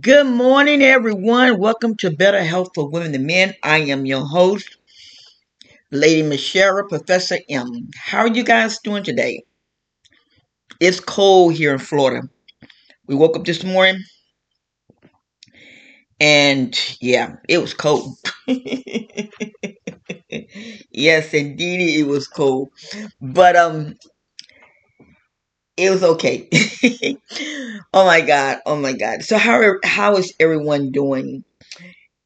Good morning, everyone. Welcome to Better Health for Women and Men. I am your host, Lady Michelle, Professor M. How are you guys doing today? It's cold here in Florida. We woke up this morning and yeah, it was cold. yes, indeed, it was cold. But um, it was okay. oh my god, oh my god. So how how is everyone doing?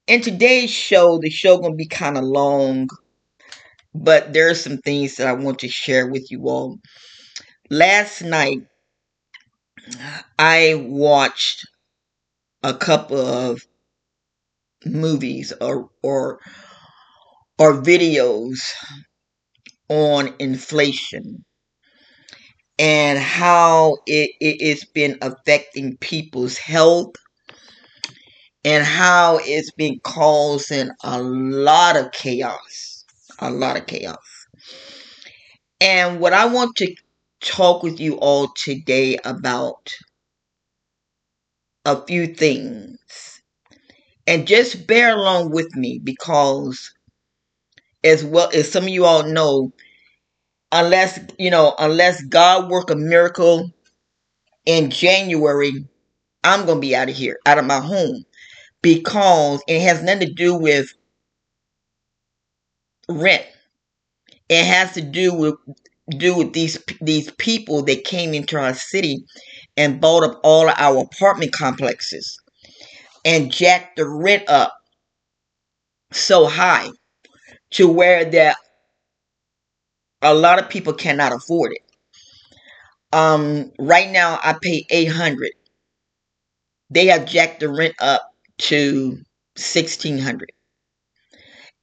In today's show, the show gonna be kind of long, but there are some things that I want to share with you all. Last night, I watched a couple of movies or or or videos on inflation and how it, it, it's been affecting people's health and how it's been causing a lot of chaos. A lot of chaos. And what I want to talk with you all today about a few things. And just bear along with me because as well as some of you all know, unless you know unless god work a miracle in january i'm gonna be out of here out of my home. Because it has nothing to do with rent. It has to do with do with these these people that came into our city and bought up all our apartment complexes and jacked the rent up so high to where that a lot of people cannot afford it. Um, right now I pay eight hundred. They have jacked the rent up to sixteen hundred.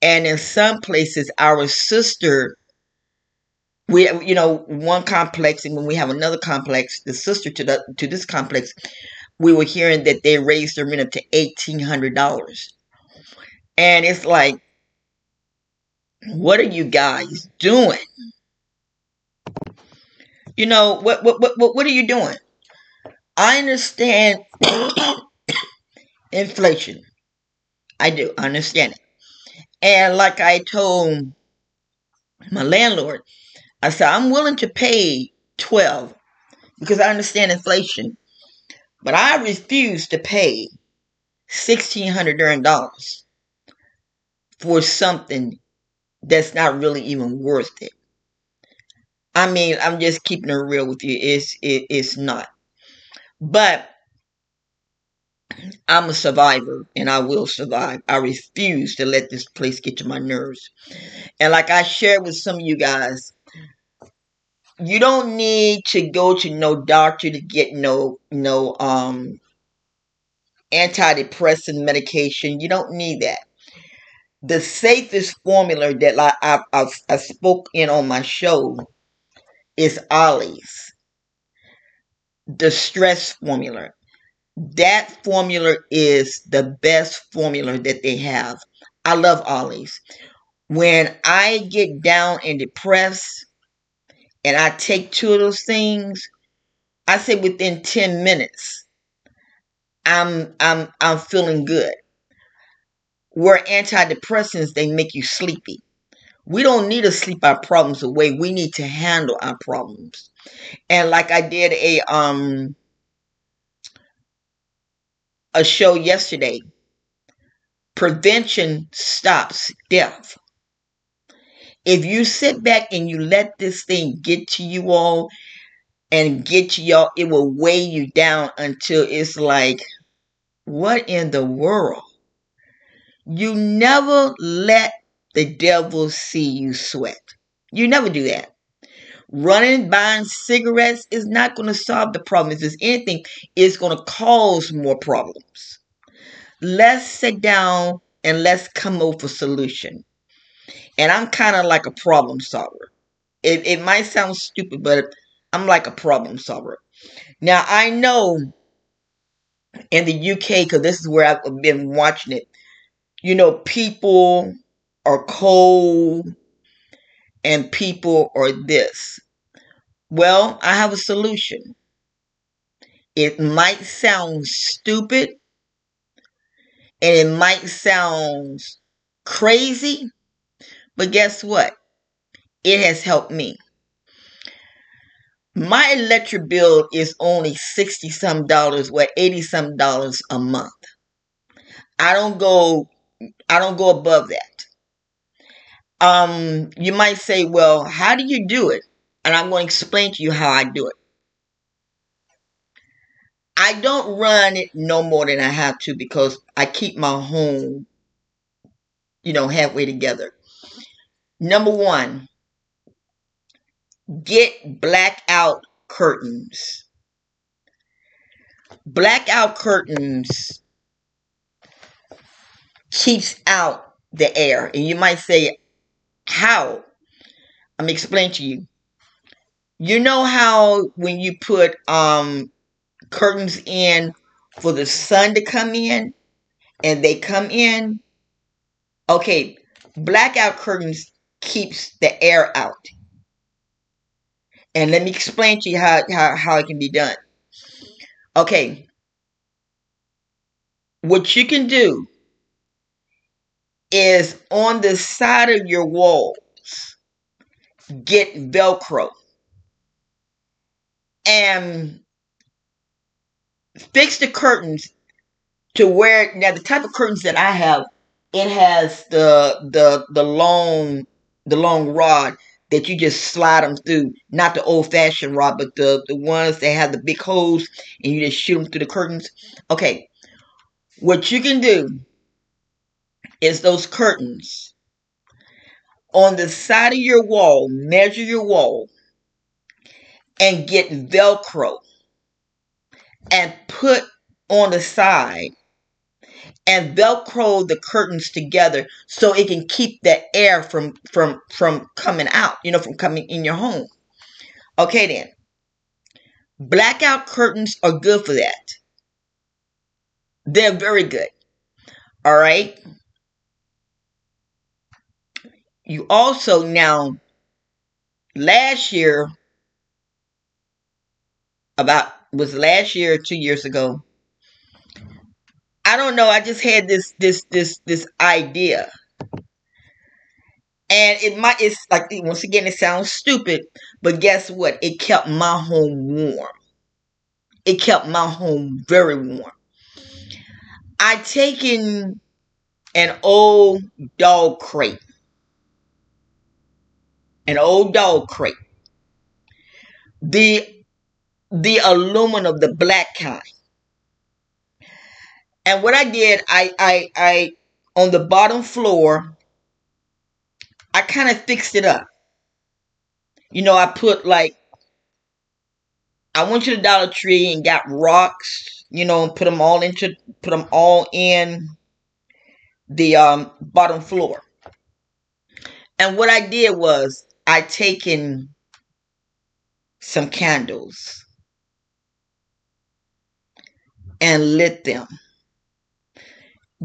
And in some places, our sister, we you know one complex, and when we have another complex, the sister to the to this complex, we were hearing that they raised the rent up to eighteen hundred dollars, and it's like, what are you guys doing? You know, what what what what, what are you doing? I understand inflation. I do I understand it. And like I told my landlord, I said I'm willing to pay 12 because I understand inflation. But I refuse to pay 1600 during dollars for something that's not really even worth it. I mean, I'm just keeping it real with you. It's it, it's not. But I'm a survivor and I will survive. I refuse to let this place get to my nerves. And like I shared with some of you guys, you don't need to go to no doctor to get no no um antidepressant medication. You don't need that. The safest formula that I I, I, spoke in on my show is Olly's. The stress formula. That formula is the best formula that they have. I love Olly's. When I get down and depressed and I take two of those things, I say within 10 minutes, I'm I'm I'm feeling good. Where antidepressants, they make you sleepy. We don't need to sleep our problems away. We need to handle our problems. And like I did a um a show yesterday, prevention stops death. If you sit back and you let this thing get to you all and get to y'all, it will weigh you down until it's like, what in the world? You never let the devil see you sweat. You never do that. Running, buying cigarettes is not going to solve the problem. If there's anything, it's going to cause more problems. Let's sit down and let's come up with a solution. And I'm kind of like a problem solver. It, it might sound stupid, but I'm like a problem solver. Now, I know in the UK, because this is where I've been watching it, you know, people are cold and people are this. Well, I have a solution. It might sound stupid, And it might sound crazy, but guess what? It has helped me. My electric bill is only 60 some dollars, what 80 some dollars a month. I don't go I don't go above that. Um you might say, "Well, how do you do it?" And I'm going to explain to you how I do it. I don't run it no more than I have to because I keep my home, you know, halfway together. Number one, get blackout curtains. Blackout curtains keeps out the air. And you might say, how? I'm explaining to you. You know how when you put um curtains in for the sun to come in and they come in? Okay, blackout curtains keeps the air out. And let me explain to you how, how, how it can be done. Okay. What you can do is on the side of your walls, get Velcro and fix the curtains to where now the type of curtains that I have, it has the the the long the long rod that you just slide them through. Not the old fashioned rod, but the the ones that have the big holes and you just shoot them through the curtains. Okay, what you can do is those curtains. On the side of your wall. Measure your wall and get Velcro and put on the side and velcro the curtains together so it can keep the air from from from coming out you know from coming in your home. Okay then. Blackout curtains are good for that. They're very good. All right you also now last year about was last year or two years ago. I don't know. I just had this this this this idea. And it might it's like once again it sounds stupid, but guess what? It kept my home warm. It kept my home very warm. I taken an old dog crate. An old dog crate. The the aluminum, of the black kind. And what I did, I, I, I, on the bottom floor, I kind of fixed it up. You know, I put like, I went to the Dollar Tree and got rocks, you know, and put them all into, put them all in the um, bottom floor. And what I did was I taken some candles and lit them.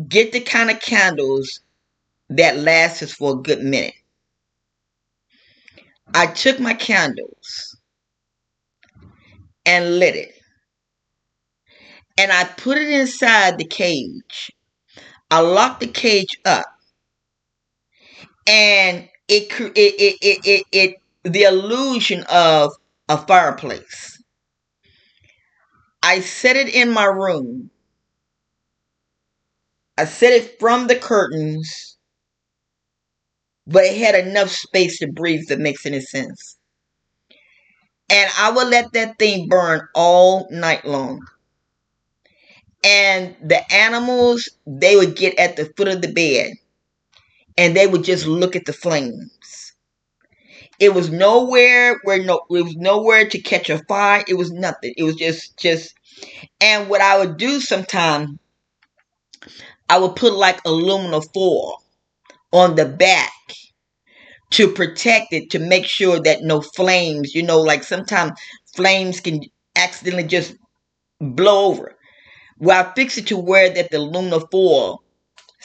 Get the kind of candles that lasts for a good minute. I took my candles and lit it. And I put it inside the cage. I locked the cage up. And it it it it it, it the illusion of a fireplace. I set it in my room. I set it from the curtains, but it had enough space to breathe that makes any sense. And I would let that thing burn all night long. And the animals, they would get at the foot of the bed and they would just look at the flames. It was nowhere where no it was nowhere to catch a fire. It was nothing. It was just just and what I would do sometime, I would put like aluminum foil on the back to protect it to make sure that no flames, you know, like sometimes flames can accidentally just blow over. Well, I fix it to where that the aluminum foil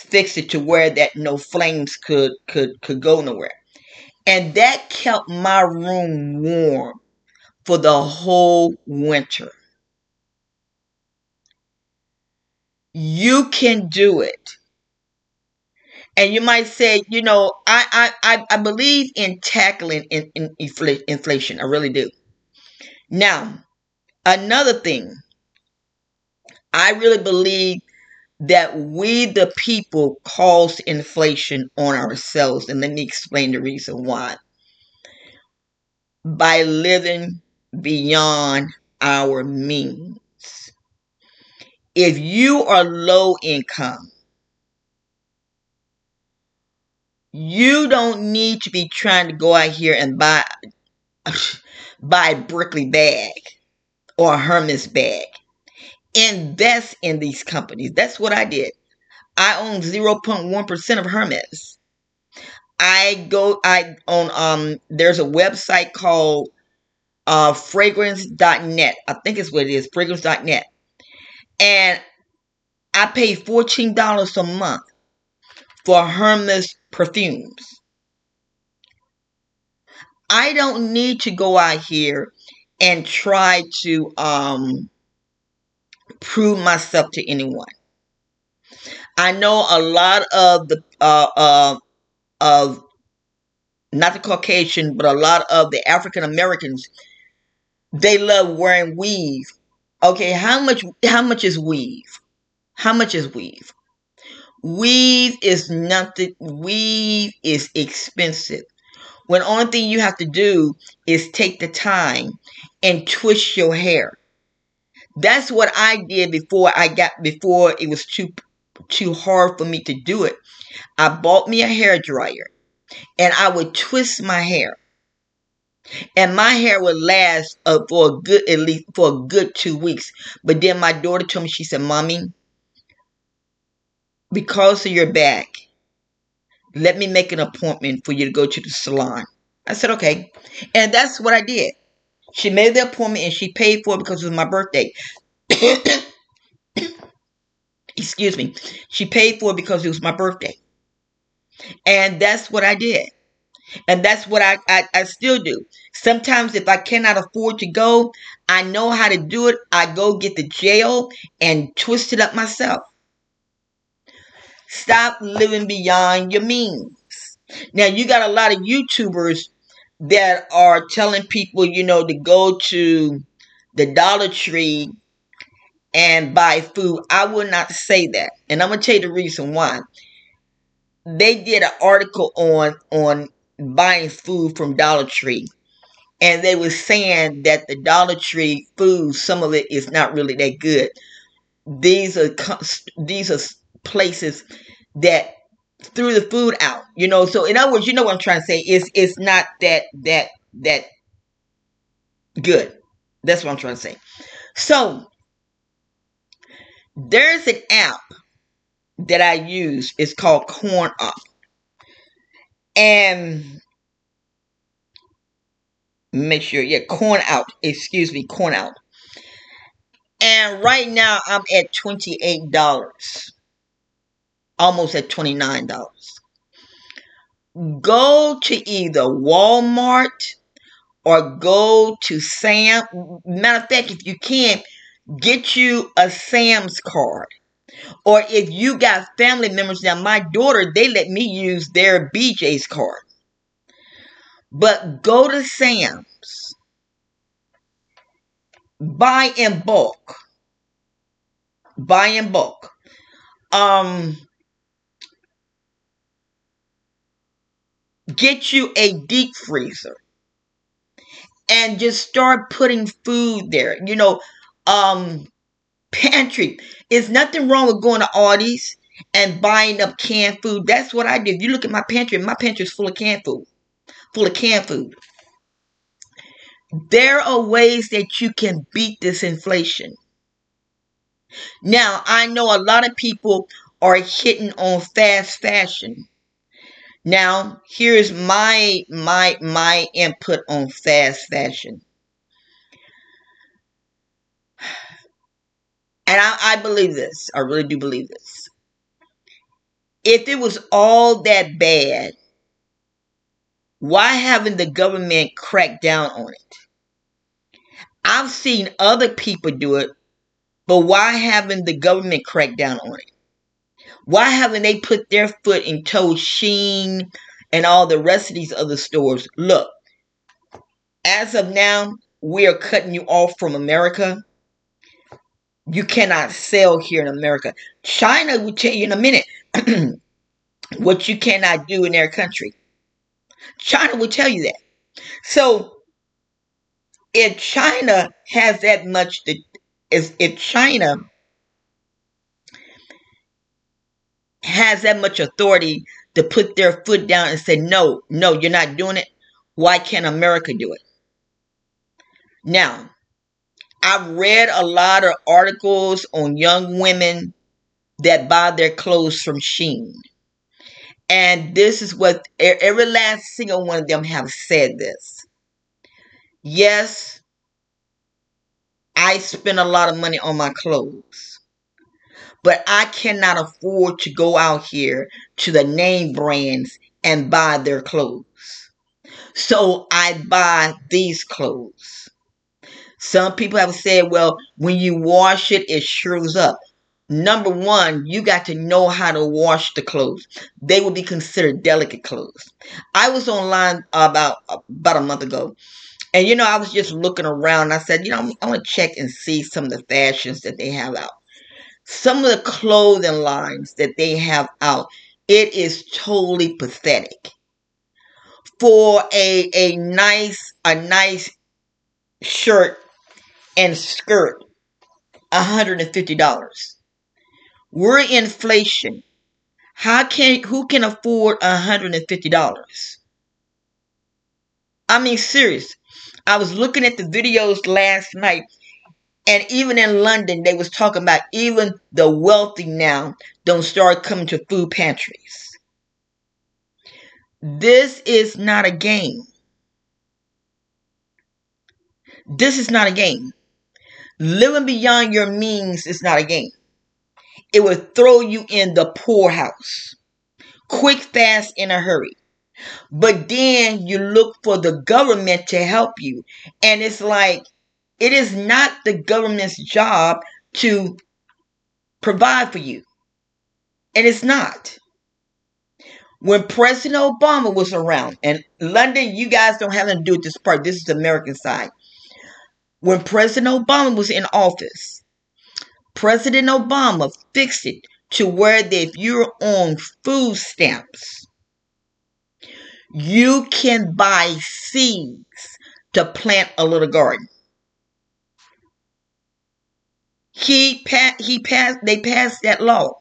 fix it to where that no flames could could could go nowhere. And that kept my room warm for the whole winter. You can do it. And you might say, you know, I I, I believe in tackling in, in inflation. I really do. Now, another thing, I really believe that we, the people, cause inflation on ourselves. And let me explain the reason why. By living beyond our means. If you are low income, you don't need to be trying to go out here and buy buy a Brickley bag or a Hermes bag. Invest in these companies. That's what I did. I own 0.1% of Hermes. I go I own um there's a website called uh fragrance.net. I think it's what it is, fragrance.net. And I pay $14 a month for Hermes perfumes. I don't need to go out here and try to um, prove myself to anyone. I know a lot of the uh, uh, of not the Caucasian, but a lot of the African Americans, they love wearing weave. Okay, how much how much is weave? How much is weave? Weave is nothing. Weave is expensive. When only thing you have to do is take the time and twist your hair. That's what I did before I got before it was too too hard for me to do it. I bought me a hair dryer and I would twist my hair. And my hair would last uh, for a good at least for a good 2 weeks. But then my daughter told me she said, "Mommy, because of your back, let me make an appointment for you to go to the salon. I said, okay. And that's what I did. She made the appointment and she paid for it because it was my birthday. Excuse me. She paid for it because it was my birthday. And that's what I did. And that's what I, I, I, still do. Sometimes if I cannot afford to go, I know how to do it. I go get the gel and twist it up myself. Stop living beyond your means. Now, you got a lot of YouTubers that are telling people, you know, to go to the Dollar Tree and buy food. I will not say that. And I'm to tell you the reason why. They did an article on on buying food from Dollar Tree. And they were saying that the Dollar Tree food, some of it is not really that good. These are these are places that threw the food out. You know, so in other words, you know what I'm trying to say. It's it's not that that that good. That's what I'm trying to say. So there's an app that I use. It's called Corn Up. And make sure, yeah, Coin Out. Excuse me, Coin Out. And right now I'm at $28 almost at $29. Go to either Walmart or go to Sam. Matter of fact, if you can't get you a Sam's card. Or if you got family members, now my daughter, they let me use their BJ's card. But go to Sam's. Buy in bulk. Buy in bulk. Um, get you a deep freezer and just start putting food there. You know, um, pantry. There's nothing wrong with going to Aldi's and buying up canned food. That's what I do. If you look at my pantry, my pantry is full of canned food, full of canned food. There are ways that you can beat this inflation. Now, I know a lot of people are hitting on fast fashion. Now, here's my my my input on fast fashion. And I, I believe this. I really do believe this. If it was all that bad, why haven't the government cracked down on it? I've seen other people do it But why haven't the government cracked down on it? Why haven't they put their foot and told Shein and all the rest of these other stores, look, as of now, we are cutting you off from America. You cannot sell here in America. China will tell you in a minute what you cannot do in their country. China will tell you that. So if China has that much, if, if China has that much authority to put their foot down and say, no, no, you're not doing it, why can't America do it? Now, I've read a lot of articles on young women that buy their clothes from Shein. And this is what every last single one of them have said this. Yes, I spend a lot of money on my clothes. But I cannot afford to go out here to the name brands and buy their clothes. So I buy these clothes. Some people have said, well, when you wash it, it shrivells up. Number one, you got to know how to wash the clothes. They will be considered delicate clothes. I was online about about a month ago, and you know, I was just looking around. I said, you know, I want to check and see some of the fashions that they have out. Some of the clothing lines that they have out, it is totally pathetic. For a a nice a nice shirt and skirt, $150. We're inflation. How can who can afford $150? I mean serious. I was looking at the videos last night and even in London they was talking about even the wealthy now don't start coming to food pantries. This is not a game. This is not a game. Living beyond your means is not a game. It will throw you in the poorhouse. Quick, fast, in a hurry. But then you look for the government to help you. And it's like, it is not the government's job to provide for you. And it's not. When President Obama was around, and London, you guys don't have anything to do with this part. This is the American side when President Obama was in office, President Obama fixed it to where that if you're on food stamps, you can buy seeds to plant a little garden. He pa- he passed they passed that law.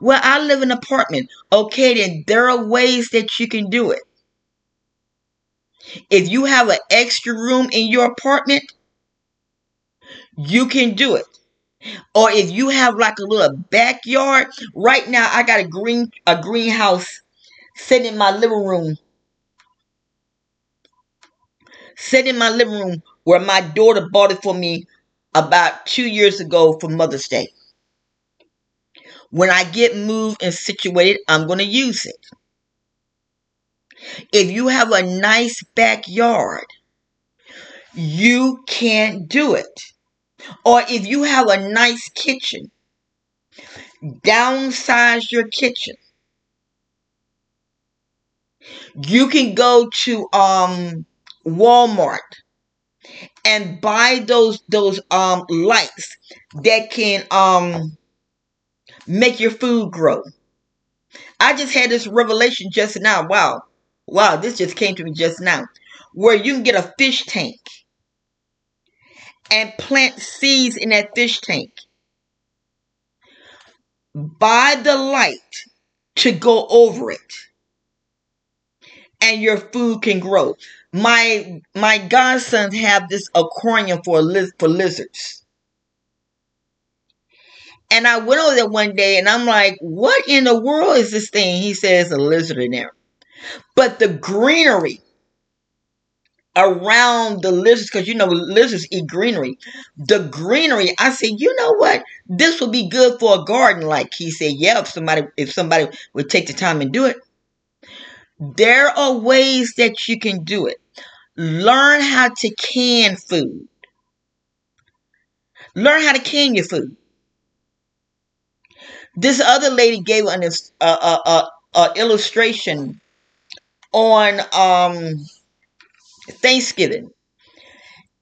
Well, I live in an apartment. Okay, then there are ways that you can do it. If you have an extra room in your apartment, you can do it. Or if you have like a little backyard, right now I got a green a greenhouse sitting in my living room. Sitting in my living room where my daughter bought it for me about two years ago for Mother's Day. When I get moved and situated, I'm going to use it. If you have a nice backyard, you can't do it. Or if you have a nice kitchen, downsize your kitchen. You can go to um Walmart and buy those those um lights that can um make your food grow. I just had this revelation just now. Wow. Wow, this just came to me just now. Where you can get a fish tank and plant seeds in that fish tank. Buy the light to go over it. And your food can grow. My my godsons have this aquarium for liz- for lizards. And I went over there one day and I'm like, what in the world is this thing? He says a lizard in there. But the greenery around the lizards, because you know lizards eat greenery. The greenery, I said, you know what? This would be good for a garden. Like he said, yeah, if somebody if somebody would take the time and do it. There are ways that you can do it. Learn how to can food. Learn how to can your food. This other lady gave an uh, uh, uh, uh, illustration on um, Thanksgiving.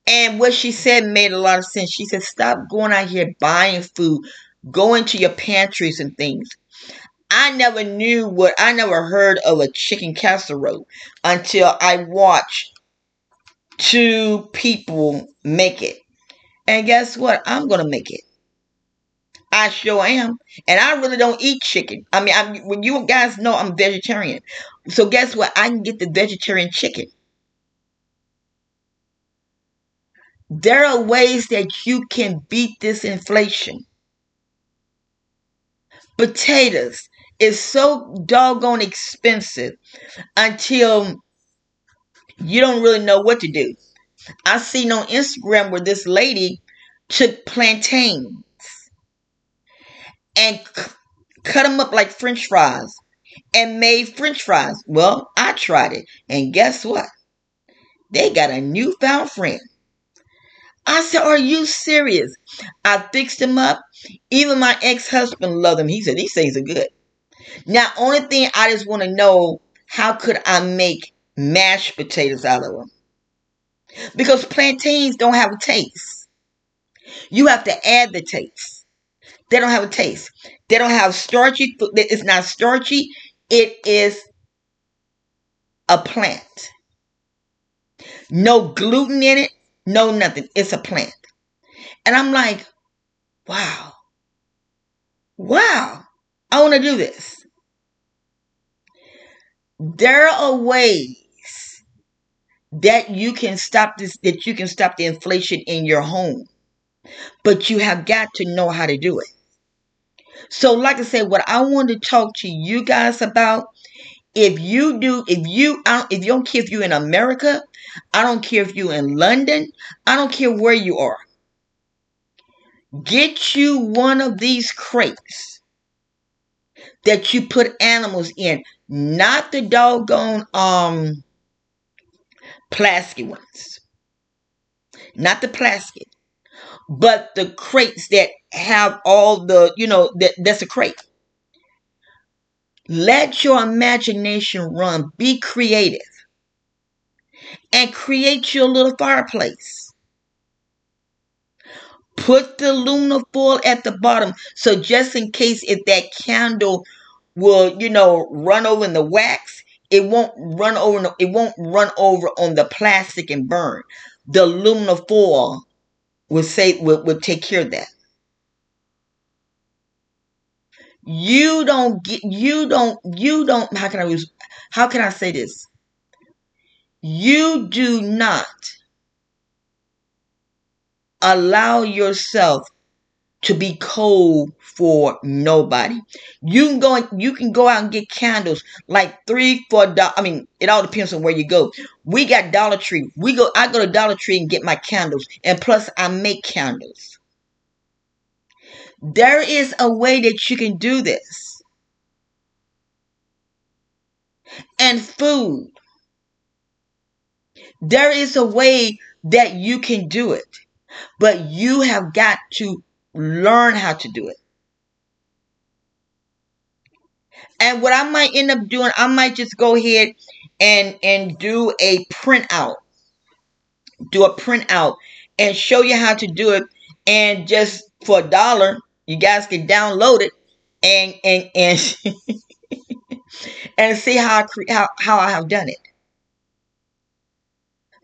And what she said made a lot of sense. She said, Stop going out here buying food, go into your pantries and things. I never knew what I never heard of a chicken casserole until I watched two people make it. And guess what? I'm to make it. I sure am. And I really don't eat chicken. I mean, I'm, when you guys know I'm vegetarian. So guess what? I can get the vegetarian chicken. There are ways that you can beat this inflation. Potatoes is so doggone expensive until you don't really know what to do. I seen on Instagram where this lady took plantains and c- cut them up like french fries and made french fries. Well, I tried it, and guess what? They got a newfound friend. I said, Are you serious? I fixed them up. Even my ex husband loved them. He said, These things are good. Now, only thing I just want to know how could I make mashed potatoes out of them? Because plantains don't have a taste. You have to add the taste. They don't have a taste. They don't have starchy. It's not starchy. It is a plant. No gluten in it. No nothing. It's a plant. And I'm like, wow. Wow. I want to do this. There are ways that you can stop this, that you can stop the inflation in your home. But you have got to know how to do it. So, like I said, what I want to talk to you guys about, if you do, if you, if you don't care if you're in America, I don't care if you're in London, I don't care where you are. Get you one of these crates that you put animals in, not the doggone um plastic ones, not the plastic but the crates that have all the, you know, that, that's a crate. Let your imagination run. Be creative. And create your little fireplace. Put the aluminum foil at the bottom. So just in case if that candle will, you know, run over in the wax, it won't run over, it won't run over on the plastic and burn. The aluminum foil would say would, would take care of that. You don't get you don't you don't how can I use how can I say this? You do not allow yourself to be cold for nobody. You can go and you can go out and get candles like three, four dollars. I mean, it all depends on where you go. We got Dollar Tree. We go I go to Dollar Tree and get my candles. And plus I make candles. There is a way that you can do this. And food. There is a way that you can do it. But you have got to learn how to do it. And what I might end up doing, I might just go ahead and and do a printout. Do a printout and show you how to do it. And just for a dollar, you guys can download it and and and and see how I cre- how how I have done it.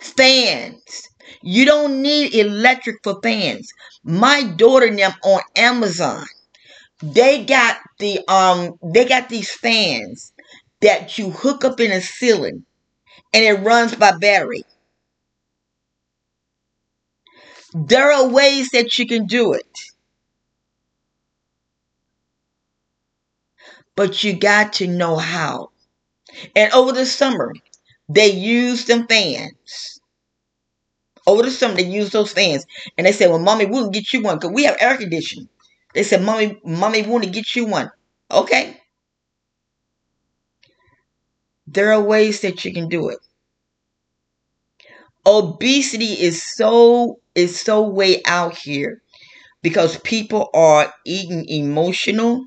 Fans. You don't need electric for fans. My daughter and them on Amazon, they got the um they got these fans that you hook up in a ceiling and it runs by battery. There are ways that you can do it. But you got to know how. And over the summer, they used them fans over the summer, they use those fans. And they said, well, mommy, we'll get you one because we have air conditioning. They said, mommy, mommy, we want to get you one. Okay. There are ways that you can do it. Obesity is so is so way out here. because people are eating emotional.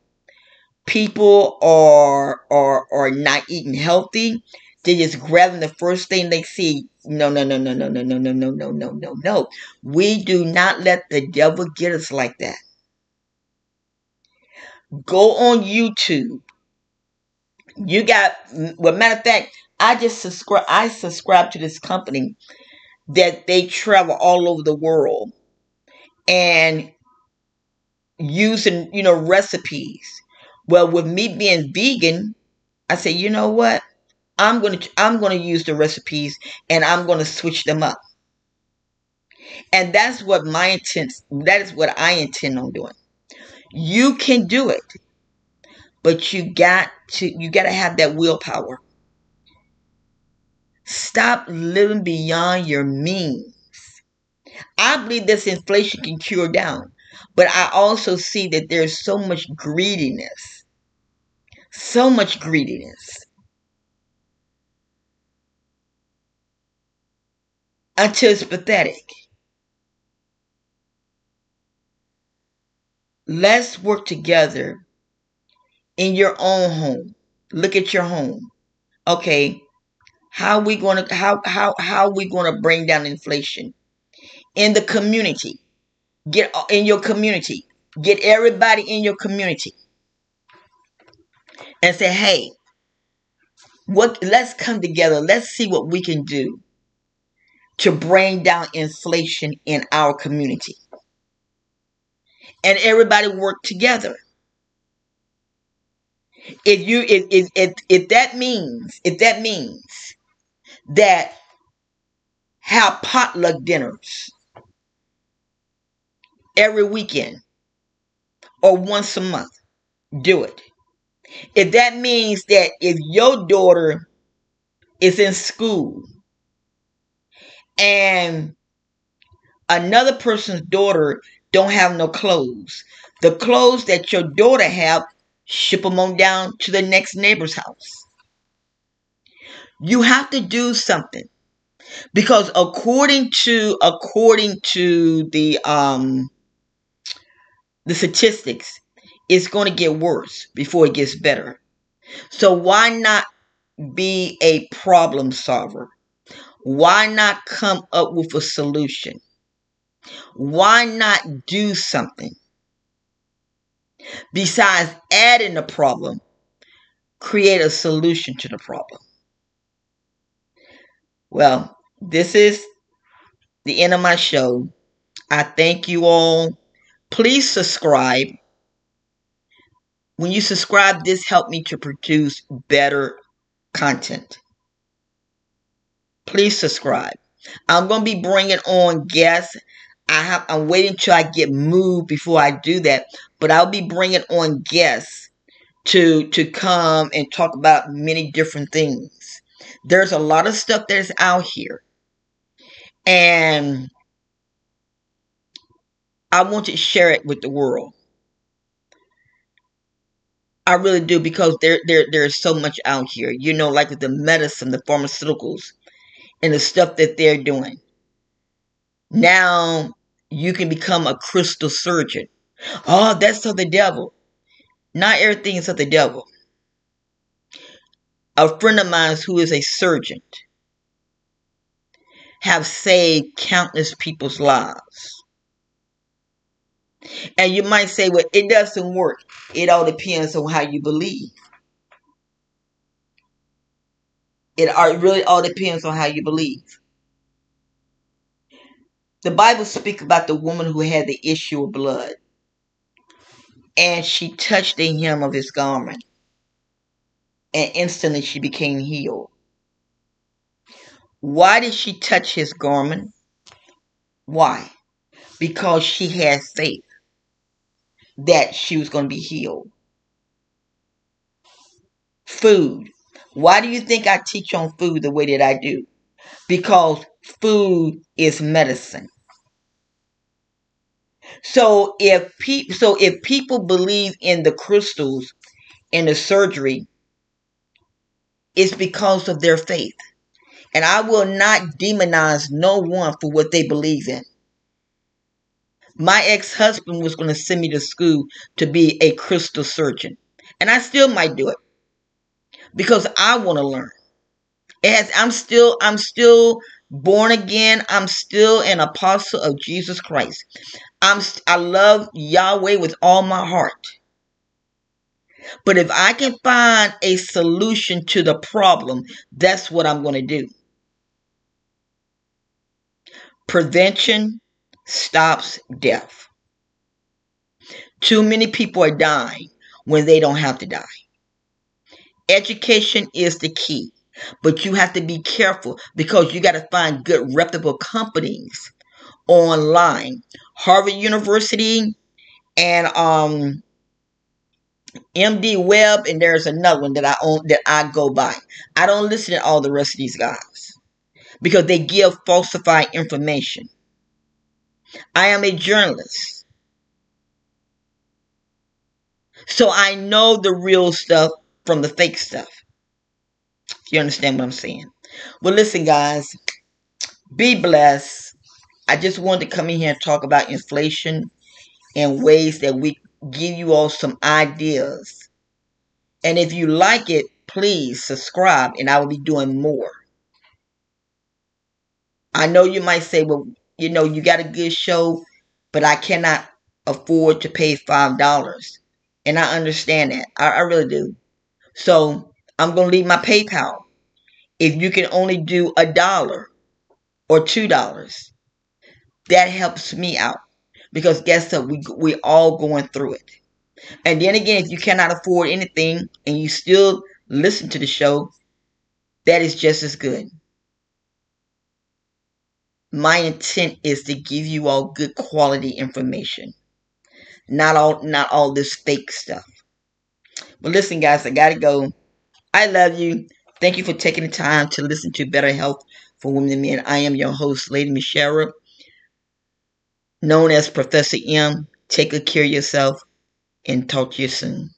People are are are not eating healthy. They just grabbing the first thing they see. No, no, no, no, no, no, no, no, no, no, no, no, no. We do not let the devil get us like that. Go on YouTube. You got well matter of fact, I just subscribe I subscribe to this company that they travel all over the world and using, you know, recipes. Well, with me being vegan, I say, you know what? I'm going to I'm going to use the recipes and I'm going to switch them up. And that's what my intent that is what I intend on doing. You can do it. But you got to you got to have that willpower. Stop living beyond your means. I believe this inflation can cure down, but I also see that there's so much greediness. So much greediness. Until it's pathetic. Let's work together in your own home. Look at your home. Okay, how we going to how how how we going to bring down inflation in the community? Get uh, in your community. Get everybody in your community. And say, "Hey, what let's come together. Let's see what we can do to bring down inflation in our community." And everybody work together if you if, if if if that means if that means that have potluck dinners every weekend or once a month. Do it. If that means that if your daughter is in school and another person's daughter don't have no clothes, the clothes that your daughter have, ship them on down to the next neighbor's house. You have to do something. Because according to according to the um the statistics, it's going to get worse before it gets better. So why not be a problem solver? Why not come up with a solution? Why not do something? Besides adding a problem, create a solution to the problem. Well, this is the end of my show. I thank you all. Please subscribe. When you subscribe, this helps me to produce better content. Please subscribe. I'm going to be bringing on guests. I have I'm waiting till I get moved before I do that, but I'll be bringing on guests to to come and talk about many different things. There's a lot of stuff that's out here. And I want to share it with the world. I really do because there there there's so much out here. You know, like with the medicine, the pharmaceuticals, and the stuff that they're doing. Now you can become a crystal surgeon. Oh, that's of the devil. Not everything is of the devil a friend of mine who is a surgeon have saved countless people's lives. And you might say, well, it doesn't work. It all depends on how you believe. It really all depends on how you believe. The Bible speaks about the woman who had the issue of blood. And she touched the hem of his garment and instantly she became healed. Why did she touch his garment? Why? Because she had faith that she was going to be healed. Food. Why do you think I teach on food the way that I do? Because food is medicine. So if pe- so if people believe in the crystals in the surgery, it's because of their faith. And I will not demonize no one for what they believe in. My ex-husband was going to send me to school to be a crystal surgeon. And I still might do it. Because I want to learn. As I'm still I'm still born again. I'm still an apostle of Jesus Christ. I'm I love Yahweh with all my heart. But if I can find a solution to the problem, that's what I'm going to do. Prevention stops death. Too many people are dying when they don't have to die. Education is the key, but you have to be careful because you got to find good reputable companies online. Harvard University and um MD Web, and there's another one that I own that I go by. I don't listen to all the rest of these guys because they give falsified information. I am a journalist. So I know the real stuff from the fake stuff. if You understand what I'm saying? Well, listen, guys, be blessed. I just wanted to come in here and talk about inflation and ways that we give you all some ideas. And if you like it, please subscribe and I will be doing more. I know you might say, well, you know, you got a good show, but I cannot afford to pay $5. And I understand that. I, I really do. So I'm going to leave my PayPal. If you can only do a dollar or $2, that helps me out. Because guess what? We, we're all going through it. And then again, if you cannot afford anything and you still listen to the show, that is just as good. My intent is to give you all good quality information. Not all not all this fake stuff. But listen, guys, I gotta go. I love you. Thank you for taking the time to listen to Better Health for Women and Men. I am your host, Lady Michelle known as Professor M. Take good care of yourself and talk to you soon.